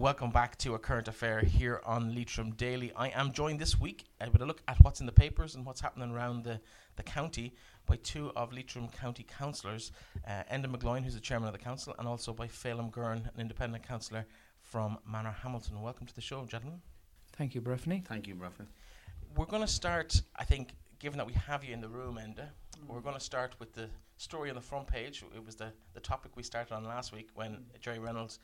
Welcome back to a current affair here on Leitrim Daily. I am joined this week uh, with a look at what's in the papers and what's happening around the, the county by two of Leitrim County councillors, uh, Enda McGloin, who's the chairman of the council, and also by Phelim Gurn, an independent councillor from Manor Hamilton. Welcome to the show, gentlemen. Thank you, Breffney. Thank you, Breffney. We're going to start, I think, given that we have you in the room, Enda, mm. we're going to start with the story on the front page. It was the, the topic we started on last week when mm. Gerry Reynolds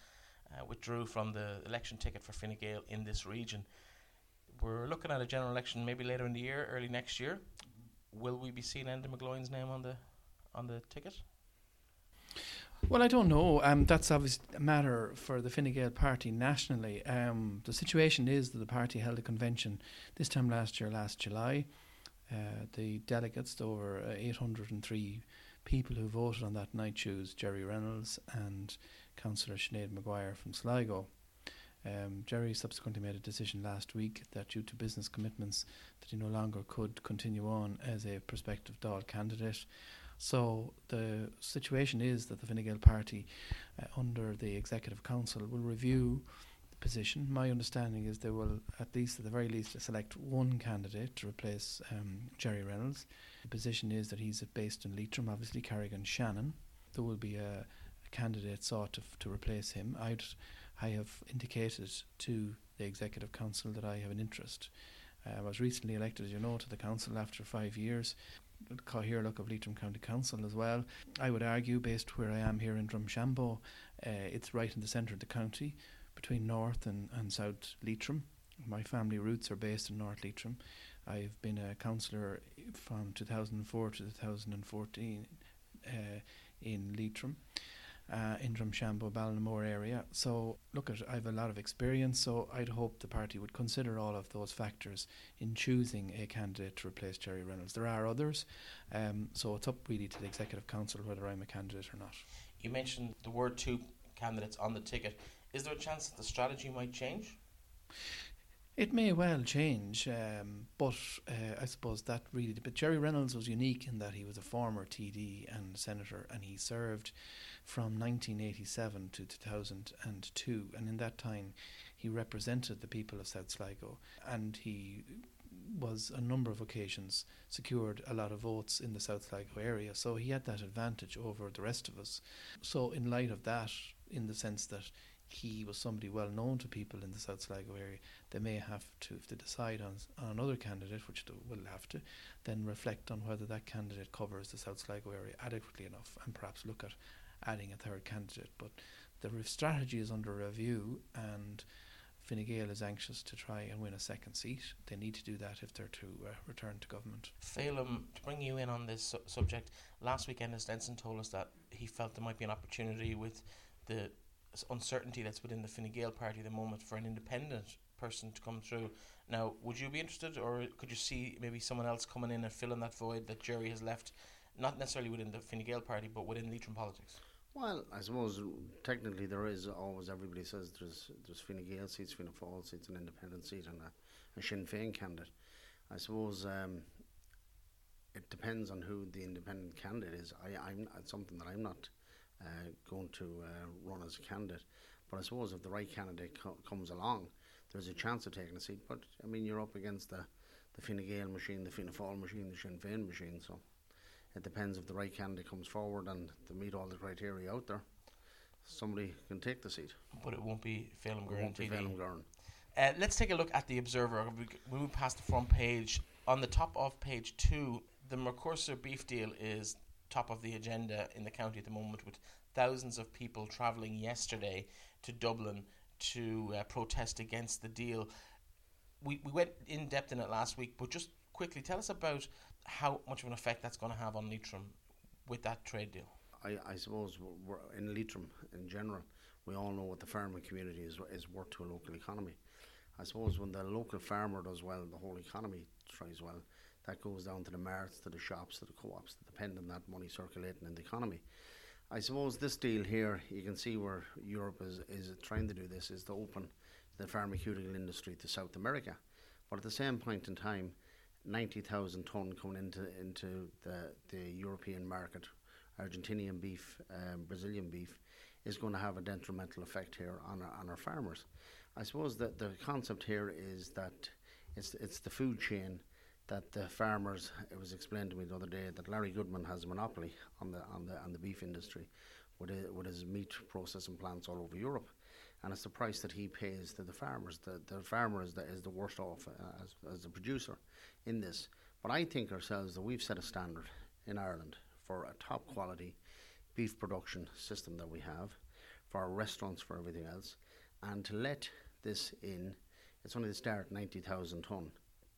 uh, withdrew from the election ticket for Fine Gael in this region. We're looking at a general election maybe later in the year, early next year. Will we be seeing Enda McGloin's name on the on the ticket? Well, I don't know. Um, that's obviously a matter for the Fine Gael party nationally. Um, the situation is that the party held a convention this time last year, last July. Uh, the delegates, over uh, 803 people who voted on that night, choose Gerry Reynolds and Councillor Sinead Maguire from Sligo. Um, Gerry subsequently made a decision last week that due to business commitments that he no longer could continue on as a prospective Dáil candidate. So the situation is that the Fine Gael party uh, under the Executive Council will review the position. My understanding is they will at least at the very least select one candidate to replace um, Gerry Reynolds. The position is that he's based in Leitrim, obviously Carrick-on-Shannon. There will be a candidate sought to, f- to replace him, I'd, I have indicated to the Executive Council that I have an interest. Uh, I was recently elected, as you know, to the council after five years. Cathaoirleach of Leitrim County Council as well. I would argue, based where I am here in Drumshanbo, uh, it's right in the centre of the county, between North and, and South Leitrim. My family roots are based in North Leitrim. I've been a councillor from 2004 to 2014 uh, in Leitrim uh, in Drumshanbo, Ballinamore area. So, look, at, I have a lot of experience, so I'd hope the party would consider all of those factors in choosing a candidate to replace Gerry Reynolds. There are others, um, so it's up really to the Executive Council whether I'm a candidate or not. You mentioned the word two candidates on the ticket. Is there a chance that the strategy might change? It may well change, um, but uh, I suppose that really. But Gerry Reynolds was unique in that he was a former TD and senator, and he served from 1987 to 2002, and in that time, he represented the people of South Sligo, and he was on a number of occasions secured a lot of votes in the South Sligo area, so he had that advantage over the rest of us. So, in light of that, in the sense that he was somebody well known to people in the South Sligo area, they may have to, if they decide on, on another candidate, which they will have to, then reflect on whether that candidate covers the South Sligo area adequately enough and perhaps look at adding a third candidate. But the strategy is under review and Fine Gael is anxious to try and win a second seat. They need to do that if they're to uh, return to government. Phelim, to bring you in on this su- subject, last weekend as Denson told us that he felt there might be an opportunity with the uncertainty that's within the Fine Gael party at the moment for an independent person to come through. Now, would you be interested, or could you see maybe someone else coming in and filling that void that Gerry has left, not necessarily within the Fine Gael party, but within Leitrim politics? Well, I suppose technically there is always everybody says there's there's Fine Gael seats, Fianna Fáil seats, an independent seat, and a, a Sinn Féin candidate. I suppose um, it depends on who the independent candidate is. I, I'm it's something that I'm not uh, going to uh, run as a candidate. But I suppose if the right candidate co- comes along, there's a chance of taking a seat. But I mean, you're up against the the Fine Gael machine, the Fianna Fáil machine, the Sinn Féin machine. So it depends if the right candidate comes forward and they meet all the criteria out there. Somebody can take the seat. But it won't be Phelim Gurn. Won't be Phelim Gurn. Uh, let's take a look at the Observer. We move past the front page. On the top of page two, the Mercosur beef deal is top of the agenda in the county at the moment, with thousands of people travelling yesterday to Dublin to uh, protest against the deal. We, we went in depth in it last week, but just quickly tell us about how much of an effect that's going to have on Leitrim with that trade deal. I, I suppose in Leitrim in general, we all know what the farming community is, is worth to a local economy. I suppose when the local farmer does well, the whole economy tries well. That goes down to the marts, to the shops, to the co-ops that depend on that money circulating in the economy. I suppose this deal here, you can see where Europe is, is trying to do this, is to open the pharmaceutical industry to South America. But at the same point in time, 90,000 tonne coming into into the, the European market, Argentinian beef, um, Brazilian beef, is going to have a detrimental effect here on our, on our farmers. I suppose that the concept here is that it's it's the food chain that the farmers. It was explained to me the other day that Larry Goodman has a monopoly on the on the on the beef industry, with a, with his meat processing plants all over Europe, and it's the price that he pays to the farmers. The the farmer is the is the worst off uh, as as a producer in this. But I think ourselves that we've set a standard in Ireland for a top quality beef production system that we have, for our restaurants, for everything else, and to let this in, it's only the start, 90,000 tonne.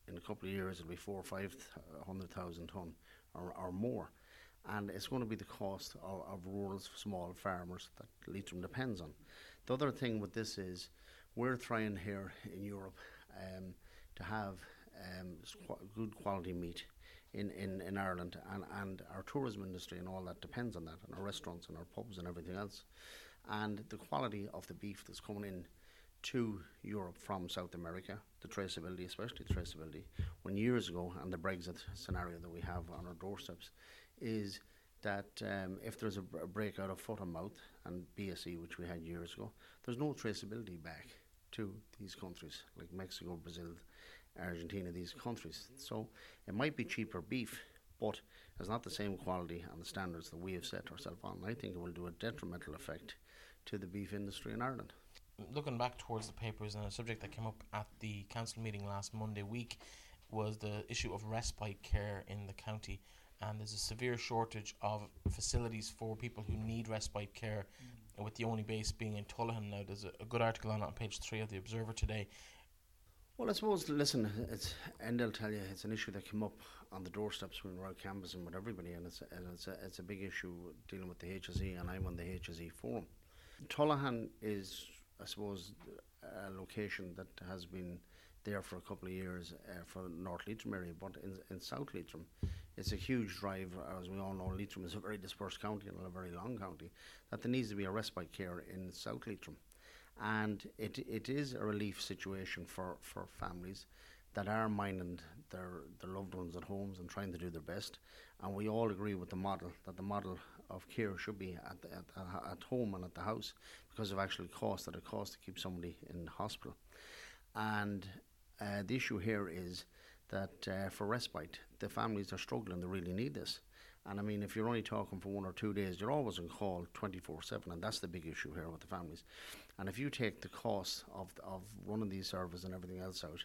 In a couple of years, it'll be four or five hundred thousand tonne or, or more. And it's going to be the cost of, of rural small farmers that Leitrim depends on. The other thing with this is we're trying here in Europe um, to have um, good quality meat in, in, in Ireland, and, and our tourism industry and all that depends on that, and our restaurants and our pubs and everything else. And the quality of the beef that's coming in to Europe from South America, the traceability, especially the traceability, when years ago, and the Brexit scenario that we have on our doorsteps, is that um, if there's a, breakout of foot and mouth and BSE, which we had years ago, there's no traceability back to these countries like Mexico, Brazil, Argentina, these countries. So it might be cheaper beef, but it's not the same quality and the standards that we have set ourselves on. I think it will do a detrimental effect to the beef industry in Ireland. Looking back towards the papers and a subject that came up at the council meeting last Monday week was the issue of respite care in the county. And there's a severe shortage of facilities for people who need respite care, mm. with the only base being in Tullaghan. Now, there's a, a good article on it on page three of the Observer today well, I suppose, listen, it's, and they'll tell you it's an issue that came up on the doorsteps when we were out canvassing with everybody, and it's, and it's, a, it's a big issue dealing with the HSE, and I'm on the HSE forum. Tullaghan is, I suppose, a location that has been there for a couple of years uh, for North Leitrim area, but in, in South Leitrim, it's a huge drive. As we all know, Leitrim is a very dispersed county and a very long county, that there needs to be a respite care in South Leitrim and it it is a relief situation for, for families that are minding their their loved ones at homes and trying to do their best. And we all agree with the model that the model of care should be at the, at, at home and at the house because of actual cost that it costs to keep somebody in hospital. And uh, the issue here is that uh, for respite, the families are struggling. They really need this. And I mean, if you're only talking for one or two days, you're always on call 24 7, and that's the big issue here with the families. And if you take the cost of, of running these services and everything else out,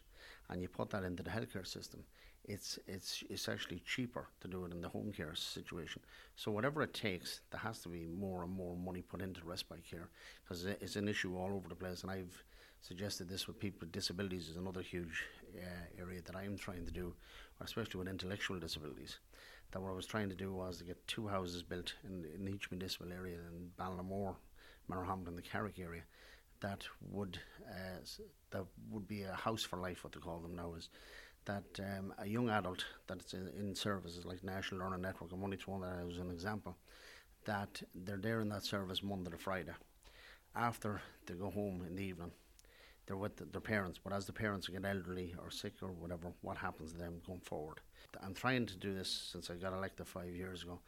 and you put that into the healthcare system, it's it's it's actually cheaper to do it in the home care situation. So whatever it takes, there has to be more and more money put into respite care because it's an issue all over the place. And I've suggested this with people with disabilities is another huge uh, area that I'm trying to do, especially with intellectual disabilities that what I was trying to do was to get two houses built in, in each municipal area in Ballinamore, Manorhamilton, and the Carrick area that would uh, that would be a house for life. What they call them now is that um, a young adult that's in, in services like National Learning Network. I'm only throwing that as an example. That they're there in that service Monday to Friday. After they go home in the evening, they're with the, their parents. But as the parents get elderly or sick or whatever, what happens to them going forward? I'm trying to do this since I got elected five years ago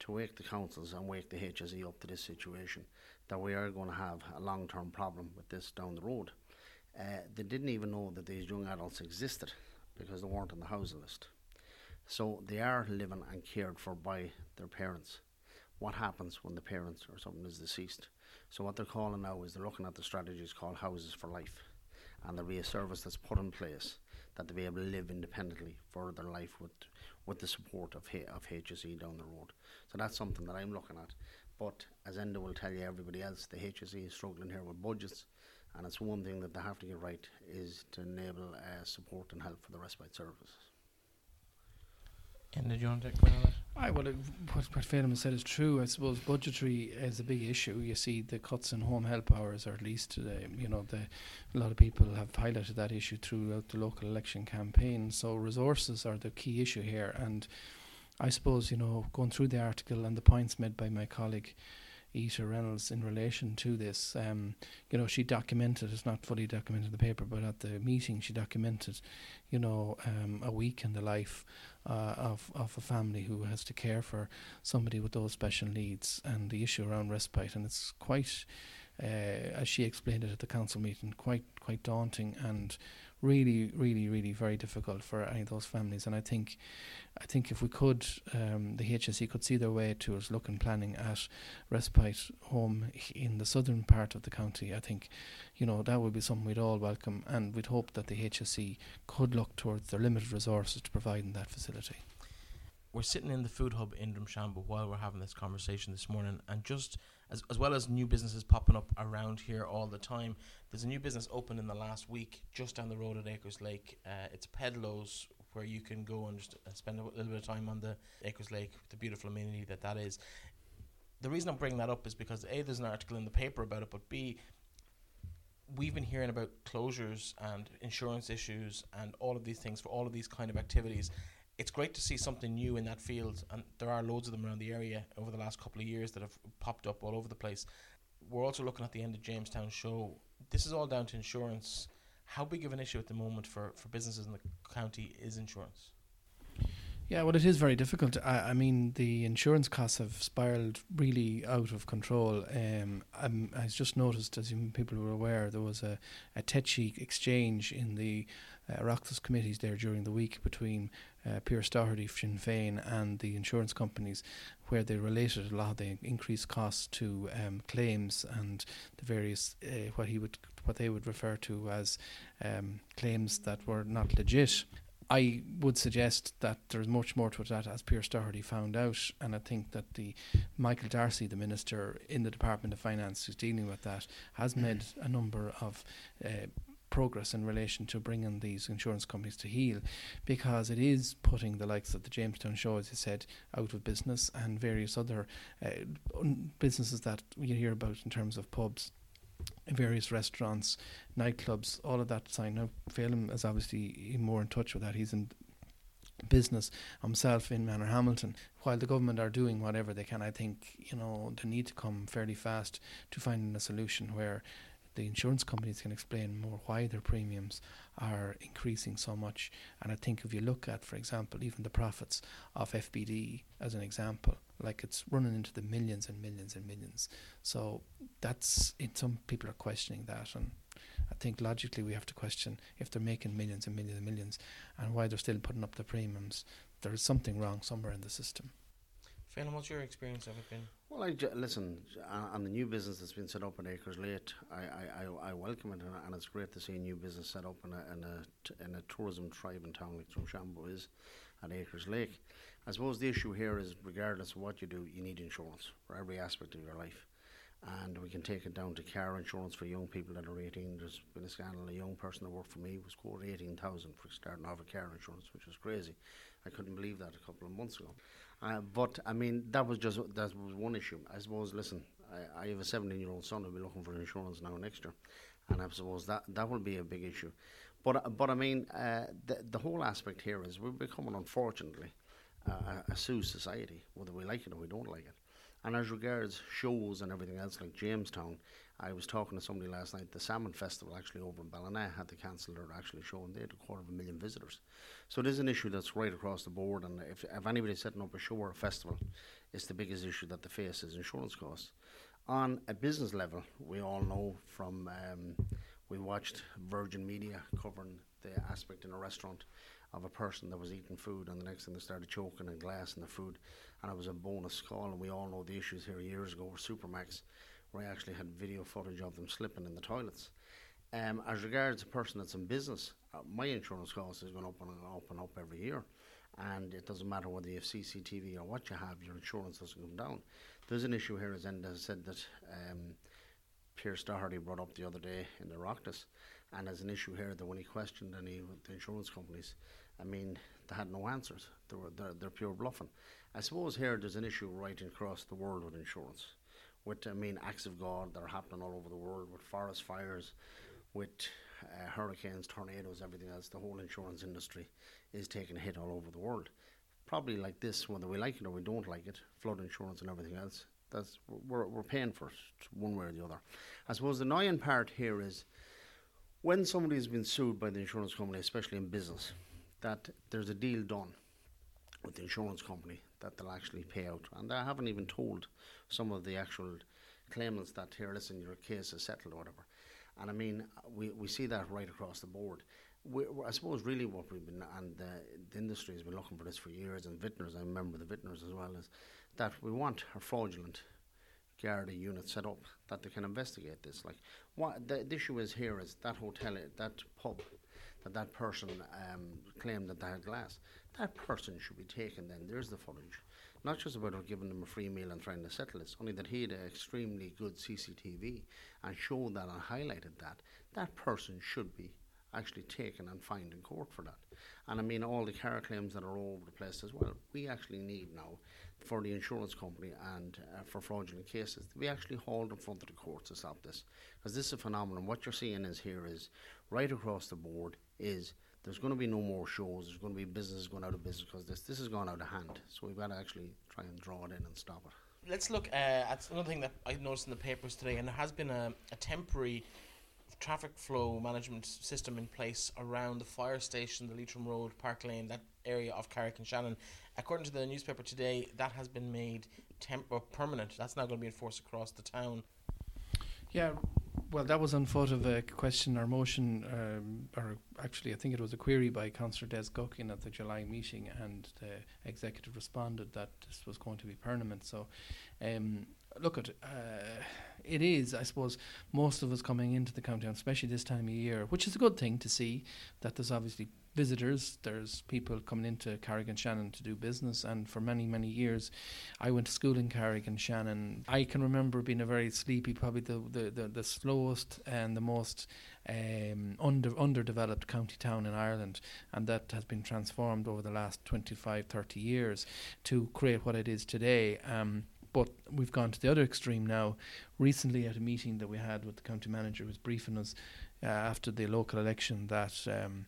to wake the councils and wake the HSE up to this situation that we are going to have a long term problem with this down the road. Uh, they didn't even know that these young adults existed because they weren't on the housing list. So they are living and cared for by their parents. What happens when the parents or someone is deceased? So what they're calling now is they're looking at the strategies called Houses for Life, and there'll be a service that's put in place that they'll be able to live independently for their life with with the support of H- of HSE down the road. So that's something that I'm looking at. But as Enda will tell you, everybody else, the HSE is struggling here with budgets, and it's one thing that they have to get right is to enable uh, support and help for the respite services. And did you want to take that? I well, what what Phelim said is true. I suppose budgetary is a big issue. You see the cuts in home help hours, or at least uh, you know the a lot of people have highlighted that issue throughout the local election campaign. So resources are the key issue here, and I suppose you know going through the article and the points made by my colleague. Ita Reynolds in relation to this. Um, you know, she documented, it's not fully documented in the paper, but at the meeting she documented, you know, um, a week in the life uh, of of a family who has to care for somebody with those special needs and the issue around respite, and it's quite. Uh, as she explained it at the council meeting, quite quite daunting and really, really, really very difficult for any of those families. And I think, I think if we could, um, the HSE could see their way to us looking planning at respite home in the southern part of the county. I think, you know, that would be something we'd all welcome, and we'd hope that the HSE could look towards their limited resources to providing that facility. We're sitting in the food hub in Drumshanbo while we're having this conversation this morning, and just as, as well as new businesses popping up around here all the time. There's a new business opened in the last week just down the road at Acres Lake. Uh, it's Pedlo's, where you can go and just uh, spend a little bit of time on the Acres Lake, the beautiful amenity that that is. The reason I'm bringing that up is because A, there's an article in the paper about it, but B, we've been hearing about closures and insurance issues and all of these things for all of these kind of activities it's great to see something new in that field, and there are loads of them around the area over the last couple of years that have popped up all over the place. We're also looking at the end of Jamestown show. This is all down to insurance. How big of an issue at the moment for, for businesses in the county is insurance? Yeah, well, it is very difficult. I, I mean, the insurance costs have spiraled really out of control. Um, i just noticed, as people were aware, there was a, a tetchy exchange in the uh, Oireachtas committees there during the week between uh, Pearse Doherty, Sinn Féin, and the insurance companies, where they related a lot of the increased costs to um, claims and the various uh, what he would what they would refer to as um, claims that were not legit. I would suggest that there's much more to that, as Pearse Doherty found out, and I think that the Michael D'Arcy, the minister in the Department of Finance, who's dealing with that, has made a number of uh, progress in relation to bringing these insurance companies to heel because it is putting the likes of the Jamestown Show, as you said, out of business and various other uh, businesses that you hear about in terms of pubs various restaurants, nightclubs, all of that sign. Now, Phelim is obviously more in touch with that. He's in business himself in Manor Hamilton. While the government are doing whatever they can, I think you know they need to come fairly fast to finding a solution where the insurance companies can explain more why their premiums are increasing so much. And I think if you look at, for example, even the profits of FBD as an example, like it's running into the millions and millions and millions. So that's it. Some people are questioning that, and I think logically we have to question if they're making millions and millions and millions, and why they're still putting up the premiums. There is something wrong somewhere in the system. Phelim, what's your experience of it been? Well, I listen on the new business that's been set up in Acres Lake. I, I, I, welcome it, and, it's great to see a new business set up in a in a, in a tourism tribe in town like Drumshanbo is at Acres Lake. I suppose the issue here is, regardless of what you do, you need insurance for every aspect of your life, and we can take it down to car insurance for young people that are 18. There's been a scandal. A young person that worked for me was quoted 18,000 for starting off a car insurance, which was crazy. I couldn't believe that a couple of months ago. Uh, but I mean, that was just that was one issue. I suppose. Listen, I, I have a 17 year old son who'll be looking for insurance now next year, and I suppose that that will be a big issue. But but I mean, uh, the the whole aspect here is we're becoming, unfortunately, uh, a Sue society, whether we like it or we don't like it. And as regards shows and everything else, like Jamestown, I was talking to somebody last night. The Salmon Festival, actually over in Ballina, had to cancel their actually show, and they had a quarter of a million visitors. So it is an issue that's right across the board. And if, if anybody's setting up a show or a festival, it's the biggest issue that they face is insurance costs. On a business level, we all know from um, we watched Virgin Media covering the aspect in a restaurant of a person that was eating food, and the next thing they started choking and glass in the food, and it was a bonus call. And we all know the issues here years ago with Supermacs where I actually had video footage of them slipping in the toilets. Um, as regards a person that's in business, uh, my insurance cost is going up and up and up every year. And it doesn't matter whether you have CCTV or what you have, your insurance doesn't come down. There's an issue here, as Enda said, that um, Pearse Doherty brought up the other day in the Oireachtas. And there's an issue here that when he questioned any the insurance companies, I mean, they had no answers. They were, they're, they're pure bluffing. I suppose here there's an issue right across the world with insurance with I mean acts of God that are happening all over the world with forest fires, with uh, hurricanes, tornadoes, everything else. The whole insurance industry is taking a hit all over the world. Probably like this, whether we like it or we don't like it, flood insurance and everything else. That's we're we're paying for it one way or the other. I suppose the annoying part here is when somebody has been sued by the insurance company, especially in business, that there's a deal done with the insurance company that they'll actually pay out. And I haven't even told some of the actual claimants that here, listen, your case is settled or whatever. And I mean, we, we see that right across the board. We, I suppose really what we've been, and uh, the industry has been looking for this for years, and vintners, I remember the vintners as well, is that we want a fraudulent Garda unit set up that they can investigate this. Like, what the, the issue is here is that hotel, that pub, that that person um, claimed that they had glass. That person should be taken. Then there's the footage, not just about giving them a free meal and trying to settle this. Only that he had extremely good CCTV and showed that and highlighted that. That person should be actually taken and fined in court for that. And I mean, all the car claims that are all over the place as well. We actually need now for the insurance company and uh, for fraudulent cases we actually hold in front of the courts to stop this. Because this is a phenomenon. What you're seeing is here is right across the board is there's going to be no more shows. There's going to be businesses going out of business because this this has gone out of hand. So we've got to actually try and draw it in and stop it. Let's look uh, at another thing that I noticed in the papers today, and there has been a, a temporary traffic flow management system in place around the fire station, the Leitrim Road, Park Lane, that area of Carrick-on-Shannon. According to the newspaper today, that has been made temp or permanent. That's now going to be enforced across the town. Yeah, well, that was on foot of a question or motion, um, or actually, I think it was a query by Councillor Des Guckian at the July meeting, and the executive responded that this was going to be permanent. So, um, look at uh, it is, I suppose, most of us coming into the county, especially this time of year, which is a good thing to see that there's obviously visitors. There's people coming into Carrick-on-Shannon to do business, and for many, many years, I went to school in Carrick-on-Shannon. I can remember being a very sleepy, probably the the, the, the slowest and the most um, under underdeveloped county town in Ireland, and that has been transformed over the last 25, 30 years to create what it is today. Um, but we've gone to the other extreme now. Recently, at a meeting that we had with the county manager, was briefing us uh, after the local election, that um,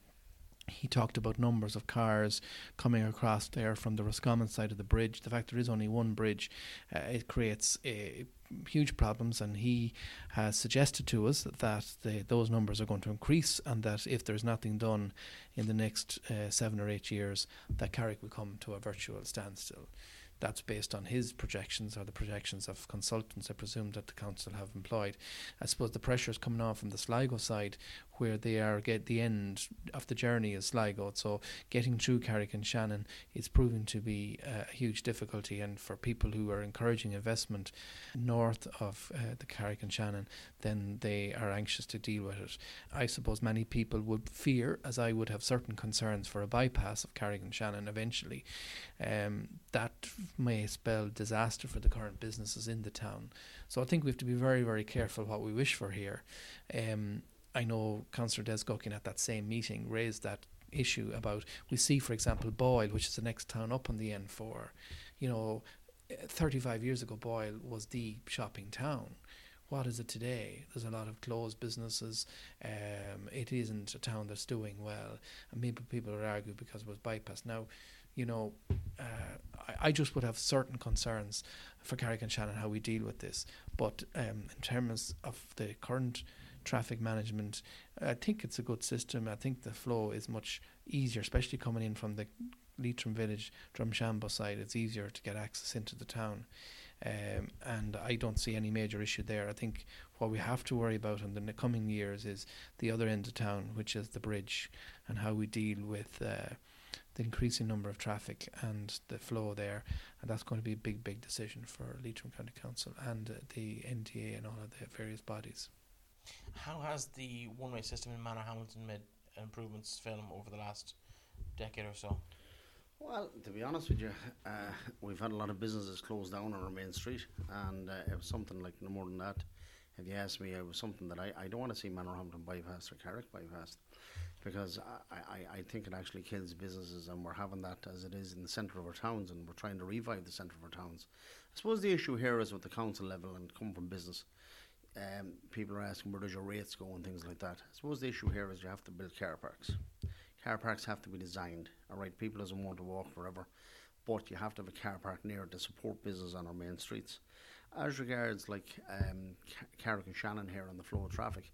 he talked about numbers of cars coming across there from the Roscommon side of the bridge. The fact there is only one bridge, uh, it creates uh, huge problems, and he has suggested to us that those numbers are going to increase, and that if there's nothing done in the next uh, seven or eight years, that Carrick will come to a virtual standstill that's based on his projections or the projections of consultants, I presume, that the council have employed. I suppose the pressure is coming on from the Sligo side, where they are at the end of the journey is Sligo. So getting through Carrick-on-Shannon is proving to be a huge difficulty, and for people who are encouraging investment north of uh, the Carrick-on-Shannon, then they are anxious to deal with it. I suppose many people would fear, as I would have certain concerns for a bypass of Carrick-on-Shannon eventually. Um, that may spell disaster for the current businesses in the town. So I think we have to be very, very careful what we wish for here. Um, I know Councillor Des Guckian at that same meeting raised that issue about we see, for example, Boyle, which is the next town up on the N4. You know, 35 years ago, Boyle was the shopping town. What is it today? There's a lot of closed businesses. Um, it isn't a town that's doing well, and maybe people would argue because it was bypassed. Now, you know, uh, I, I, just would have certain concerns for Carrick-on-Shannon how we deal with this. But um, in terms of the current traffic management, I think it's a good system. I think the flow is much easier, especially coming in from the Leitrim Village, Drumshanbo side. It's easier to get access into the town. Um, and I don't see any major issue there. I think what we have to worry about in the coming years is the other end of town, which is the bridge, and how we deal with uh, the increasing number of traffic and the flow there, and that's going to be a big, big decision for Leitrim County Council and uh, the NTA and all of the various bodies. How has the one-way system in Manorhamilton made improvements Phelim over the last decade or so? Well, to be honest with you, uh, we've had a lot of businesses closed down on our main street, and uh, it was something like no more than that. If you ask me, it was something that I, I don't want to see Manorhamilton bypassed or Carrick bypassed because I, I, I think it actually kills businesses and we're having that as it is in the centre of our towns and we're trying to revive the centre of our towns. I suppose the issue here is with the council level and come from business. Um, people are asking where does your rates go and things like that. I suppose the issue here is you have to build car parks. Car parks have to be designed. All right, people doesn't want to walk forever, but you have to have a car park near to support business on our main streets. As regards like um, Carrick-on-Shannon here on the flow of traffic,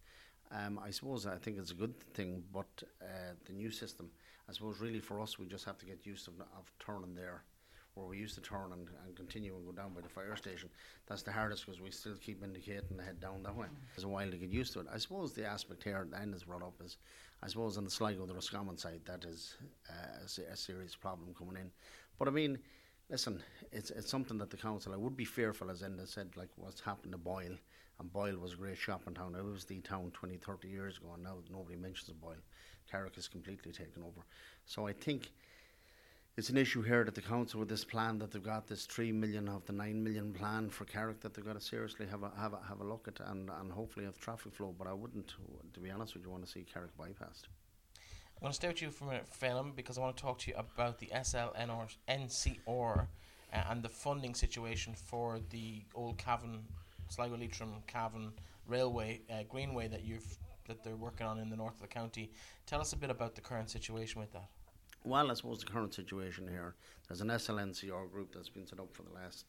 um, I suppose I think it's a good thing, but uh, the new system, I suppose really for us, we just have to get used to of turning there where we used to turn and, and continue and go down by the fire station. That's the hardest because we still keep indicating the head down that way. It's a while to get used to it. I suppose the aspect here then is brought up is, I suppose on the Sligo, the Roscommon side, that is uh, a, a serious problem coming in. But I mean, listen, it's it's something that the council. I would be fearful, as Enda said, like what's happened to Boyle, and Boyle was a great shopping town. It was the town 20, 30 years ago, and now nobody mentions Boyle. Carrick is completely taken over. So I think it's an issue here that the council with this plan that they've got this three million of the nine million plan for Carrick that they've got to seriously have a have a, have a look at and, and hopefully have traffic flow. But I wouldn't, to be honest with you, want to see Carrick bypassed. I'm going to stay with you for a minute, Phelim, because I want to talk to you about the SLNR NCR uh, and the funding situation for the old Cavan, Sligo Leitrim Cavan Railway uh, Greenway that you've that they're working on in the north of the county. Tell us a bit about the current situation with that. Well, I suppose the current situation here, there's an SLNCR group that's been set up for the last,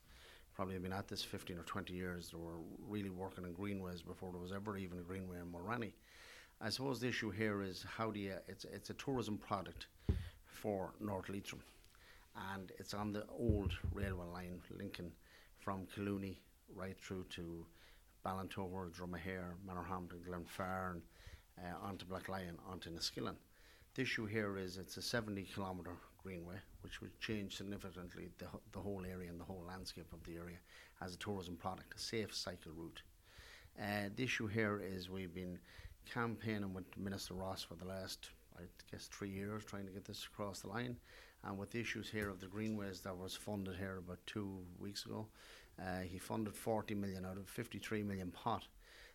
probably been at this 15 or 20 years. They were really working in greenways before there was ever even a greenway in Mulranny. I suppose the issue here is how do you, it's, it's a tourism product for North Leitrim and it's on the old railway line linking from Collooney right through to Ballintogher, Dromahair, Manorhamilton, Glenfarne, uh, onto Blacklion, onto Enniskillen. The issue here is it's a 70 kilometre greenway, which would change significantly the, the whole area and the whole landscape of the area as a tourism product, a safe cycle route. Uh, the issue here is we've been campaigning with Minister Ross for the last, I guess, three years, trying to get this across the line. And with the issues here of the greenways that was funded here about two weeks ago, uh, he funded 40 million out of 53 million pot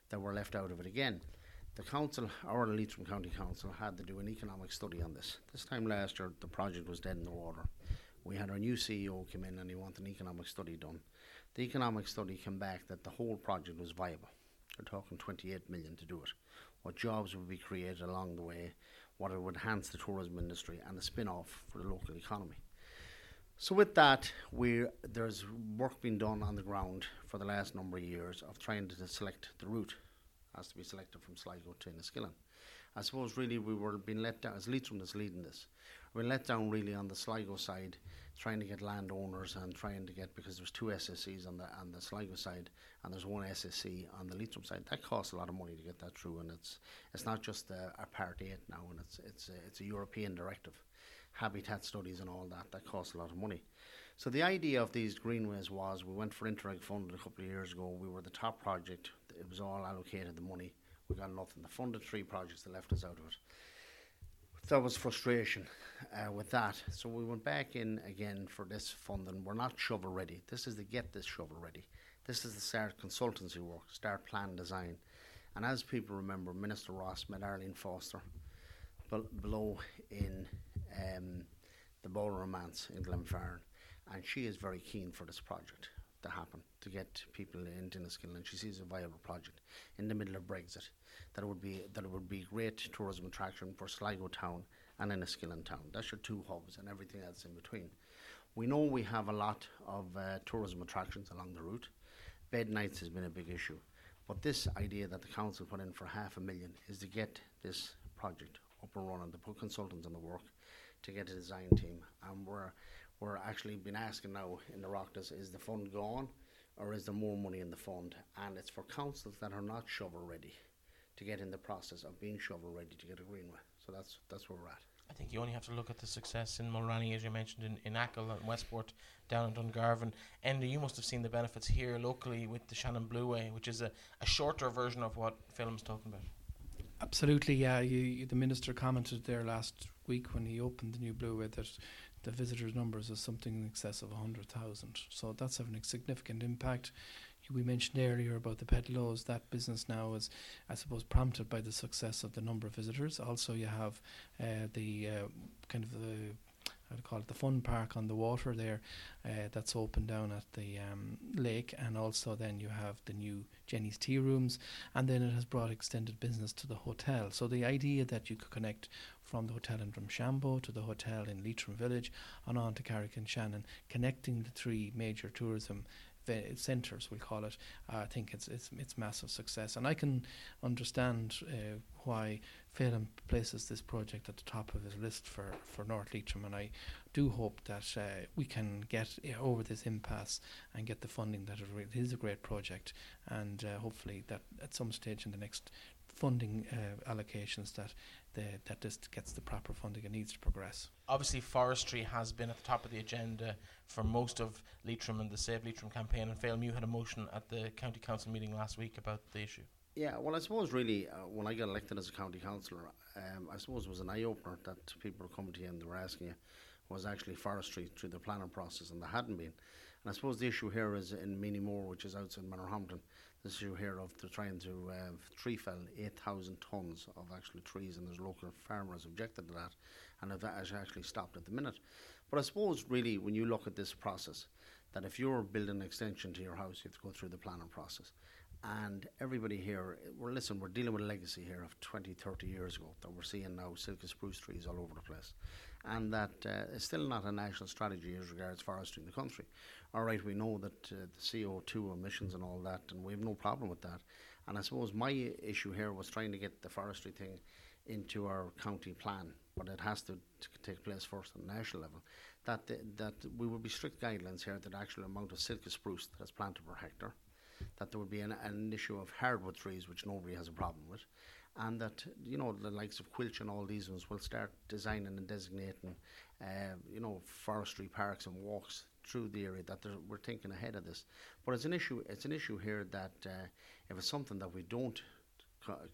that were left out of it again. The council, our Leitrim County Council, had to do an economic study on this. This time last year, the project was dead in the water. We had our new CEO come in and he wanted an economic study done. The economic study came back that the whole project was viable. They're talking 28 million to do it. What jobs would be created along the way, what it would enhance the tourism industry, and the spin off for the local economy. So with that, we there's work being done on the ground for the last number of years of trying to select the route has to be selected from Sligo to Enniskillen. I suppose really we were being let down as Leitrim is leading this. We're let down really on the Sligo side, trying to get landowners and trying to get because there's two SACs on the on the Sligo side and there's one SAC on the Leitrim side. That costs a lot of money to get that through, and it's it's not just a, a Part Eight now, and it's it's a, it's a European directive habitat studies and all that. That costs a lot of money. So the idea of these greenways was we went for Interreg funded a couple of years ago. We were the top project. It was all allocated the money. We got nothing. The funded three projects that left us out of it. That was frustration uh, with that. So we went back in again for this funding. We're not shovel ready. This is to get this shovel ready. This is the start consultancy work, start plan design. And as people remember, Minister Ross met Arlene Foster below in um, the Ballroom of Romance in Glenfarne, and she is very keen for this project to happen to get people into Enniskillen, and she sees a viable project in the middle of Brexit that it would be that it would be great tourism attraction for Sligo town and Enniskillen town. That's your two hubs and everything else in between. We know we have a lot of uh, tourism attractions along the route. Bed nights has been a big issue, but this idea that the council put in for half a million is to get this project up and running, to put consultants on the work, to get a design team, and we're we're actually been asking now in the Oireachtas, is the fund gone, or is there more money in the fund? And it's for councils that are not shovel ready to get in the process of being shovel ready to get a greenway. So that's that's where we're at. I think you only have to look at the success in Mulranny, as you mentioned, in, in Achill and Westport, down in Dungarvan. And you must have seen the benefits here locally with the Shannon Blueway, which is a, a shorter version of what Phelim's talking about. Absolutely, yeah. You, you, the minister commented there last week when he opened the new Blueway that the visitors' numbers is something in excess of 100,000. So that's having a significant impact. We mentioned earlier about the Petlows. That business now is, I suppose, prompted by the success of the number of visitors. Also, you have uh, the uh, kind of the I'd call it the fun park on the water there uh, that's open down at the um, lake and also then you have the new Jenny's tea rooms and then it has brought extended business to the hotel so the idea that you could connect from the hotel in Drumshanbo to the hotel in Leitrim Village and on to Carrick-on-Shannon, connecting the three major tourism centres, we'll call it. Uh, I think it's it's it's massive success, and I can understand uh, why Phelim places this project at the top of his list for, for North Leitrim, and I do hope that uh, we can get uh, over this impasse and get the funding that it, is a great project, and uh, hopefully that at some stage in the next funding uh, allocations that the, that this gets the proper funding it needs to progress. Obviously, forestry has been at the top of the agenda for most of Leitrim and the Save Leitrim campaign. And Phelim, you had a motion at the county council meeting last week about the issue. Yeah, well, I suppose really uh, when I got elected as a county councillor, um, I suppose it was an eye opener that people were coming to you and they were asking you was actually forestry through the planning process, and there hadn't been. And I suppose the issue here is in Meanymore, which is outside Manorhamilton, issue here of they're trying to uh, tree fell 8,000 tonnes of actual trees, and there's local farmers objected to that, and that has actually stopped at the minute. But I suppose really when you look at this process, that if you're building an extension to your house, you have to go through the planning process and everybody here, we're listen, we're dealing with a legacy here of 20, 30 years ago that we're seeing now Sitka spruce trees all over the place, and that uh, still not a national strategy as regards forestry in the country. All right, we know that uh, the CO2 emissions and all that, and we have no problem with that. And I suppose my issue here was trying to get the forestry thing into our county plan, but it has to, to take place first on the national level. That the, that we will be strict guidelines here that actual amount of Sitka spruce that is planted per hectare that there would be an, an issue of hardwood trees, which nobody has a problem with, and that you know the likes of Coillte and all these ones will start designing and designating, uh, you know, forestry parks and walks through the area. That we're thinking ahead of this, but it's an issue. It's an issue here that uh, if it's something that we don't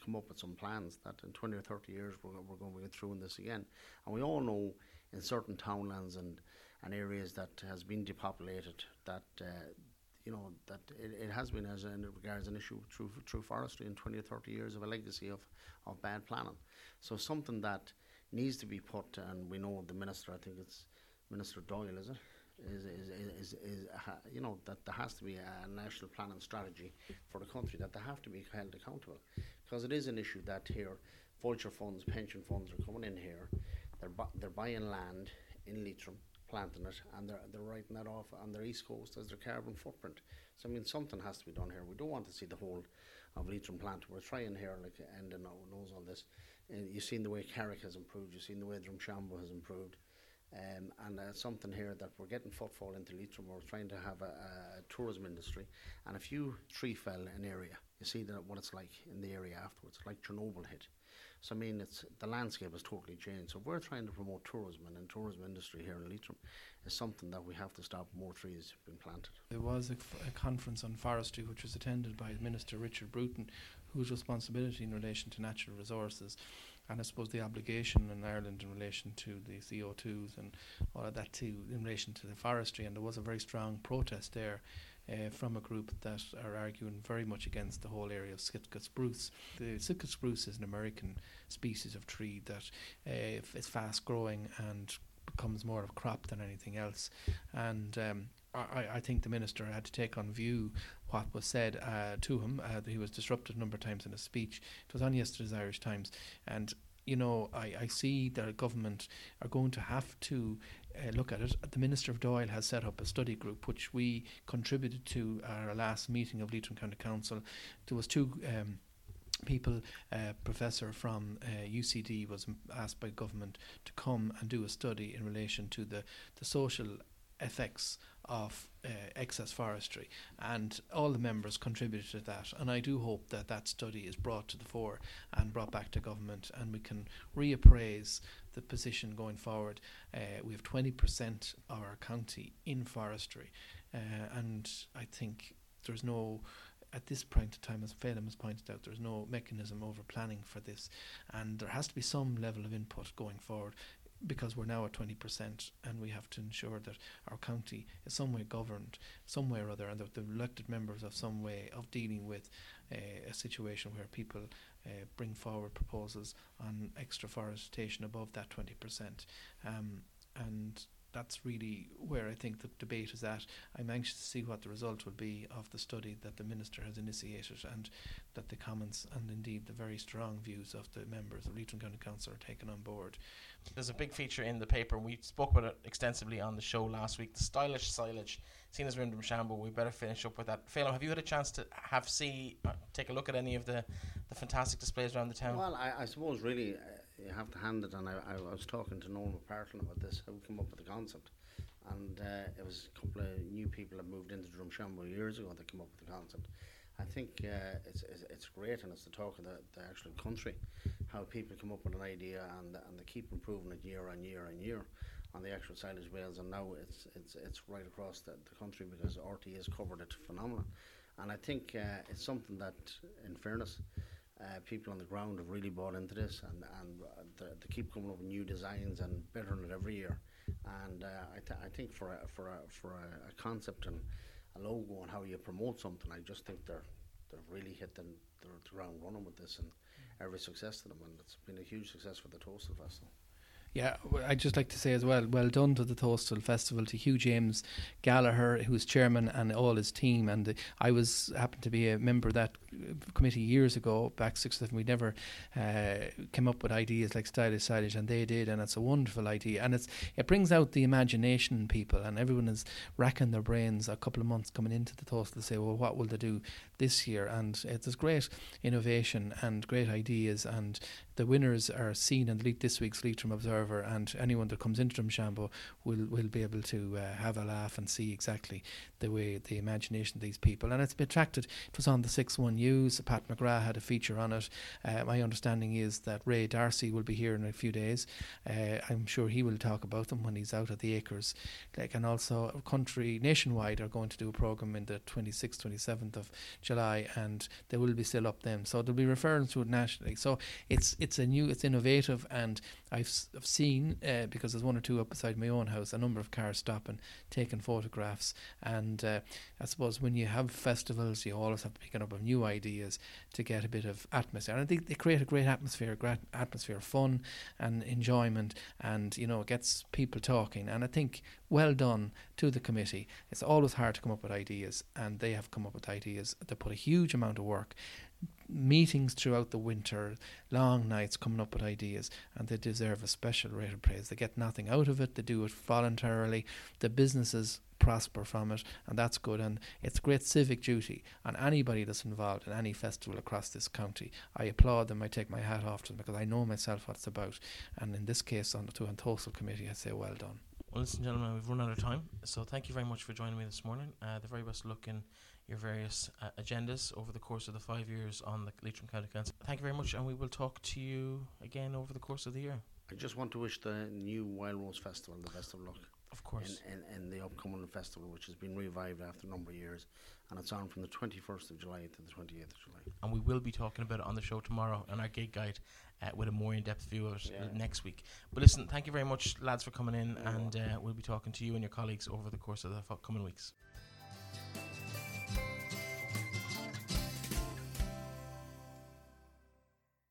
come up with some plans that in 20 or 30 years we're, we're going to go through in this again. And we all know in certain townlands and, and areas that has been depopulated that uh, you know that it, it has been as in regards an issue through through forestry in 20 or 30 years of a legacy of, of bad planning. So something that needs to be put, and we know the minister, I think it's Minister Doyle, is it? Is, is, is, is, is uh, you know that there has to be a national planning strategy for the country that they have to be held accountable because it is an issue that here vulture funds pension funds are coming in here they're, bu- they're buying land in Leitrim planting it and they're, they're writing that off on their east coast as their carbon footprint. So I mean something has to be done here. We don't want to see the whole of Leitrim plant. We're trying here like Enda knows all this. And you've seen the way Carrick has improved, you've seen the way Drumshanbo has improved. Um, and uh, something here that we're getting footfall into Leitrim. We're trying to have a, a tourism industry, and if you tree fell an area, you see that what it's like in the area afterwards, like Chernobyl hit. So I mean, it's the landscape has totally changed. So we're trying to promote tourism and tourism industry here in Leitrim is something that we have to stop more trees being planted. There was a, f- a conference on forestry which was attended by Minister Richard Bruton, whose responsibility in relation to natural resources and I suppose the obligation in Ireland in relation to the CO2s and all of that too in relation to the forestry and there was a very strong protest there uh, from a group that are arguing very much against the whole area of Sitka spruce. The Sitka spruce is an American species of tree that uh, is fast growing and becomes more of a crop than anything else. And um, I, I think the minister had to take on view what was said uh, to him. Uh, he was disrupted a number of times in his speech. It was on yesterday's Irish Times, and you know, I, I see that government are going to have to uh, look at it. The Minister of Doyle has set up a study group which we contributed to our last meeting of Leitrim County Council. There was two um, people, uh, professor from uh, UCD was asked by government to come and do a study in relation to the, the social effects of uh, excess forestry, and all the members contributed to that. And I do hope that that study is brought to the fore and brought back to government, and we can reappraise the position going forward. Uh, we have 20% of our county in forestry, uh, and I think there's no at this point in time, as Phelim has pointed out, there's no mechanism over planning for this, and there has to be some level of input going forward because we're now at 20% and we have to ensure that our county is some way governed some way or other and that the elected members have some way of dealing with uh, a situation where people uh, bring forward proposals on extra forestation above that 20% um, and that's really where I think the debate is at. I'm anxious to see what the result will be of the study that the Minister has initiated and that the comments and indeed the very strong views of the members of Leitrim County Council are taken on board. There's a big feature in the paper, and we spoke about it extensively on the show last week. The stylish silage, seen as in Drumshanbo. We better finish up with that. Phelim, have you had a chance to have see uh, take a look at any of the the fantastic displays around the town? Well, I, I suppose really uh, you have to hand it, and I, I, was talking to Norma Parton about this, how we came up with the concept. And uh, it was a couple of new people that moved into Drumshanbo years ago that came up with the concept. I think uh, it's, it's, it's great and it's the talk of the, the actual country, how people come up with an idea and and they keep improving it year on year on year on the actual silage bales and now it's it's it's right across the, the country because RT has covered it phenomenal, and I think uh, it's something that, in fairness, uh, people on the ground have really bought into this and and uh, they keep coming up with new designs and bettering it every year, and uh, I, th- I think for a, for a, for a, a concept and a logo and how you promote something. I just think they're they've really hit the, the, ground running with this, and every success to them, and it's been a huge success for the Tóstal Festival. Yeah, I'd just like to say as well, well done to the Tóstal Festival, to Hugh James Gallagher, who's chairman, and all his team. And uh, I was happened to be a member of that uh, committee years ago, back six them. We never uh, came up with ideas like stylish silage, and they did, and it's a wonderful idea. And it's it brings out the imagination in people, and everyone is racking their brains a couple of months coming into the Tóstal to say, well, what will they do this year? And it's great innovation and great ideas, and the winners are seen in the, this week's Leitrim Observer, and anyone that comes into Drumshanbo will will be able to uh, have a laugh and see exactly the way the imagination of these people. And it's been attracted. It was on the six one news. Pat McGrath had a feature on it. Uh, my understanding is that Ray D'Arcy will be here in a few days. Uh, I'm sure he will talk about them when he's out at the Acres. Like, and also, country nationwide are going to do a program in the 26th, 27th of July, and they will be still up then. So they'll be referring to it nationally. So it's it's a new, it's innovative, and I've, I've seen uh, because there's one or two up beside my own house, a number of cars stopping, taking photographs, and uh, I suppose when you have festivals, you always have to pick up of new ideas to get a bit of atmosphere. And I think they create a great atmosphere, great atmosphere of fun and enjoyment, and you know it gets people talking. And I think well done to the committee. It's always hard to come up with ideas, and they have come up with ideas. They put a huge amount of work meetings throughout the winter, long nights coming up with ideas, and they deserve a special rate of praise. They get nothing out of it, they do it voluntarily. The businesses prosper from it, and that's good. And it's great civic duty on anybody that's involved in any festival across this county. I applaud them, I take my hat off to them because I know myself what it's about. And in this case, on the Tuatha Tóstal Committee, I say well done. Well, listen, gentlemen, we've run out of time, so thank you very much for joining me this morning. Uh, the very best luck in your various uh, agendas over the course of the five years on the Leitrim County Council. Thank you very much, and we will talk to you again over the course of the year. I just want to wish the new Wild Rose Festival the best of luck. Of course. In, in, in, the upcoming festival, which has been revived after a number of years, and it's on from the 21st of July to the 28th of July. And we will be talking about it on the show tomorrow on our gig guide uh, with a more in depth view of it yeah. next week. But listen, thank you very much, lads, for coming in, and uh, we'll be talking to you and your colleagues over the course of the coming weeks.